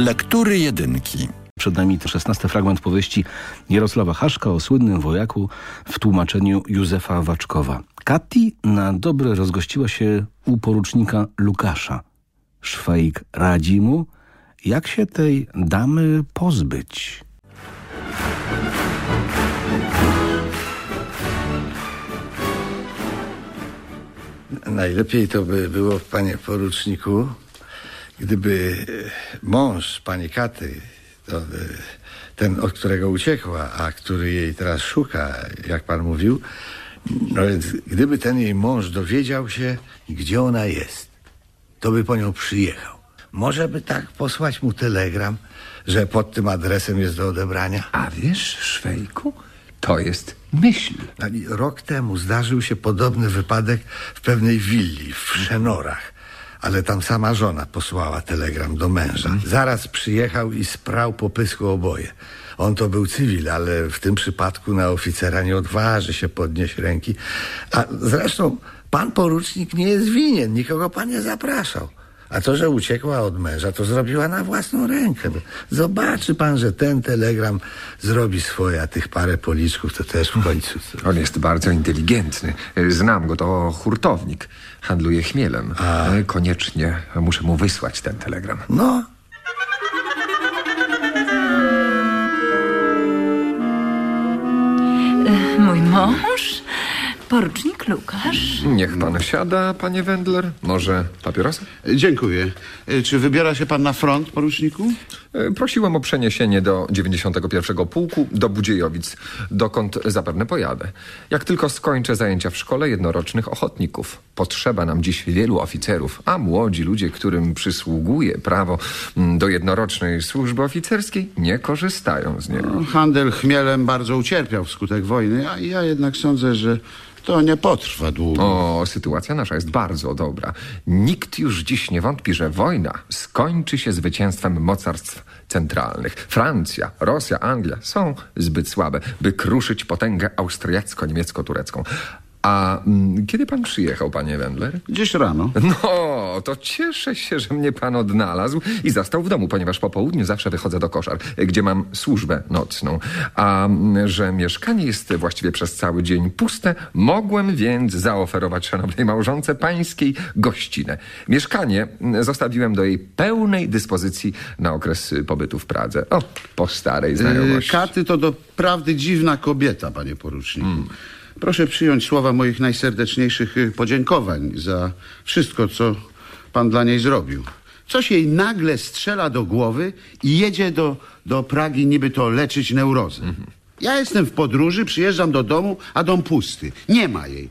Lektury jedynki. Przed nami to szesnasty fragment powieści Jarosława Haszka o słynnym wojaku w tłumaczeniu Józefa Waczkowa. Kati na dobre rozgościła się u porucznika Lukasza. Szwajk radzi mu, jak się tej damy pozbyć. Najlepiej to by było, panie poruczniku, gdyby mąż pani Katy, to ten, od którego uciekła, a który jej teraz szuka, jak pan mówił, no więc gdyby ten jej mąż dowiedział się, gdzie ona jest, to by po nią przyjechał. Może by tak posłać mu telegram, że pod tym adresem jest do odebrania? A wiesz, Szwejku, to jest myśl. Rok temu zdarzył się podobny wypadek w pewnej willi w Szenorach. Ale tam sama żona posłała telegram do męża. Zaraz przyjechał i sprał po pysku oboje. On to był cywil, ale w tym przypadku na oficera nie odważy się podnieść ręki. A zresztą pan porucznik nie jest winien, nikogo pan nie zapraszał. A to, że uciekła od męża, to zrobiła na własną rękę. Zobaczy pan, że ten telegram zrobi swoje, a tych parę policzków to też w końcu. On jest bardzo inteligentny. Znam go, to hurtownik. Handluje chmielem. A. Koniecznie muszę mu wysłać ten telegram. No, Mój mąż? Porucznik Lukasz? Niech pan siada, panie Wendler. Może papierosa? Dziękuję. E, Czy wybiera się pan na front, poruczniku? E, Prosiłem o przeniesienie do 91 Pułku do Budziejowic, dokąd zapewne pojadę. Jak tylko skończę zajęcia w szkole jednorocznych ochotników. Potrzeba nam dziś wielu oficerów, a młodzi ludzie, którym przysługuje prawo mm, do jednorocznej służby oficerskiej, nie korzystają z niego. No, Handel chmielem bardzo ucierpiał wskutek wojny, a ja jednak sądzę, że to nie potrwa długo. O, sytuacja nasza jest bardzo dobra. Nikt już dziś nie wątpi, że wojna skończy się zwycięstwem mocarstw centralnych. Francja, Rosja, Anglia są zbyt słabe, by kruszyć potęgę austriacko-niemiecko-turecką. A mm, kiedy pan przyjechał, panie Wendler? Dziś rano. No, to cieszę się, że mnie pan odnalazł i zastał w domu, ponieważ po południu zawsze wychodzę do koszar, gdzie mam służbę nocną. A mm, że mieszkanie jest właściwie przez cały dzień puste, mogłem więc zaoferować szanownej małżonce pańskiej gościnę. Mieszkanie mm, zostawiłem do jej pełnej dyspozycji na okres y, pobytu w Pradze. O, po starej E, znajomości. Katy to doprawdy dziwna kobieta, panie poruczniku. Proszę przyjąć słowa moich najserdeczniejszych e, podziękowań za wszystko, co pan dla niej zrobił. Coś jej nagle strzela do głowy i jedzie do, do Pragi niby to leczyć neurozę. Ja jestem w podróży, przyjeżdżam do domu, a dom pusty. Nie ma jej.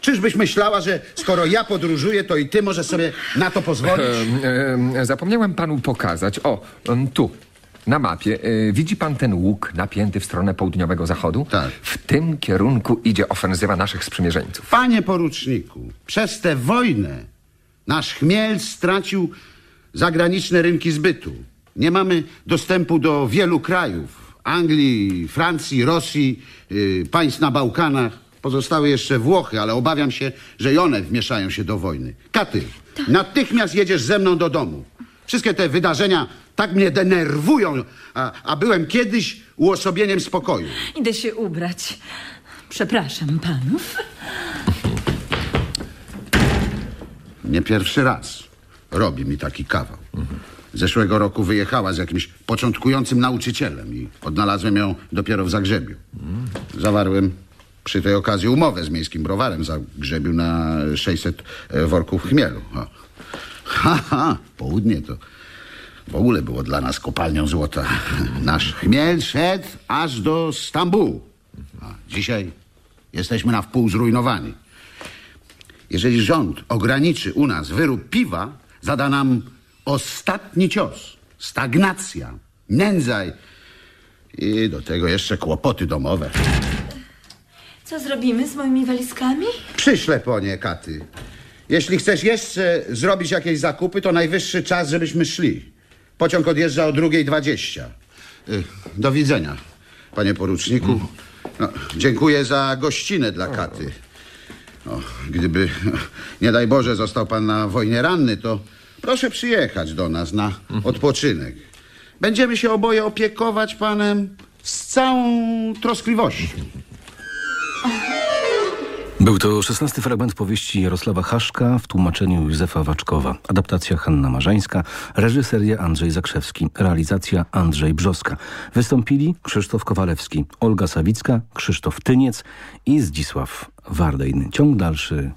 Czyżbyś myślała, że skoro ja podróżuję, to i ty możesz sobie na to pozwolić? Em, em, Zapomniałem panu pokazać. O, tu. Na mapie e, widzi pan ten łuk napięty w stronę południowego zachodu? Tak. W tym kierunku idzie ofensywa naszych sprzymierzeńców. Panie poruczniku, przez tę wojnę nasz chmiel stracił zagraniczne rynki zbytu. Nie mamy dostępu do wielu krajów. Anglii, Francji, Rosji, y, państw na Bałkanach. Pozostały jeszcze Włochy, ale obawiam się, że i one wmieszają się do wojny. Katy, natychmiast jedziesz ze mną do domu. Wszystkie te wydarzenia tak mnie denerwują, a, a byłem kiedyś uosobieniem spokoju. Idę się ubrać. Przepraszam panów. Nie pierwszy raz robi mi taki kawał. Zeszłego roku wyjechała z jakimś początkującym nauczycielem i odnalazłem ją dopiero w Zagrzebiu. Zawarłem przy tej okazji umowę z miejskim browarem Zagrzebiu na 600 worków chmielu. O. Ha, ha, południe to w ogóle było dla nas kopalnią złota. Nasz chmiel szedł aż do Stambułu. A dzisiaj jesteśmy na wpół zrujnowani. Jeżeli rząd ograniczy u nas wyrób piwa, zada nam ostatni cios. Stagnacja, nędza i- i do tego jeszcze kłopoty domowe. Co zrobimy z moimi walizkami? Przyślę po nie, Katy. Jeśli chcesz jeszcze zrobić jakieś zakupy, to najwyższy czas, żebyśmy szli. Pociąg odjeżdża o 2.20. Y, Do widzenia, panie poruczniku. No, dziękuję za gościnę dla Katy. O, gdyby, nie daj Boże, został pan na wojnie ranny, to proszę przyjechać do nas na odpoczynek. Będziemy się oboje opiekować panem z całą troskliwością. Był to szesnasty fragment powieści Jarosława Haszka w tłumaczeniu Józefa Waczkowa. Adaptacja Hanna Marzańska, reżyseria Andrzej Zakrzewski, realizacja Andrzej Brzoska. Wystąpili Krzysztof Kowalewski, Olga Sawicka, Krzysztof Tyniec i Zdzisław Wardejny. Ciąg dalszy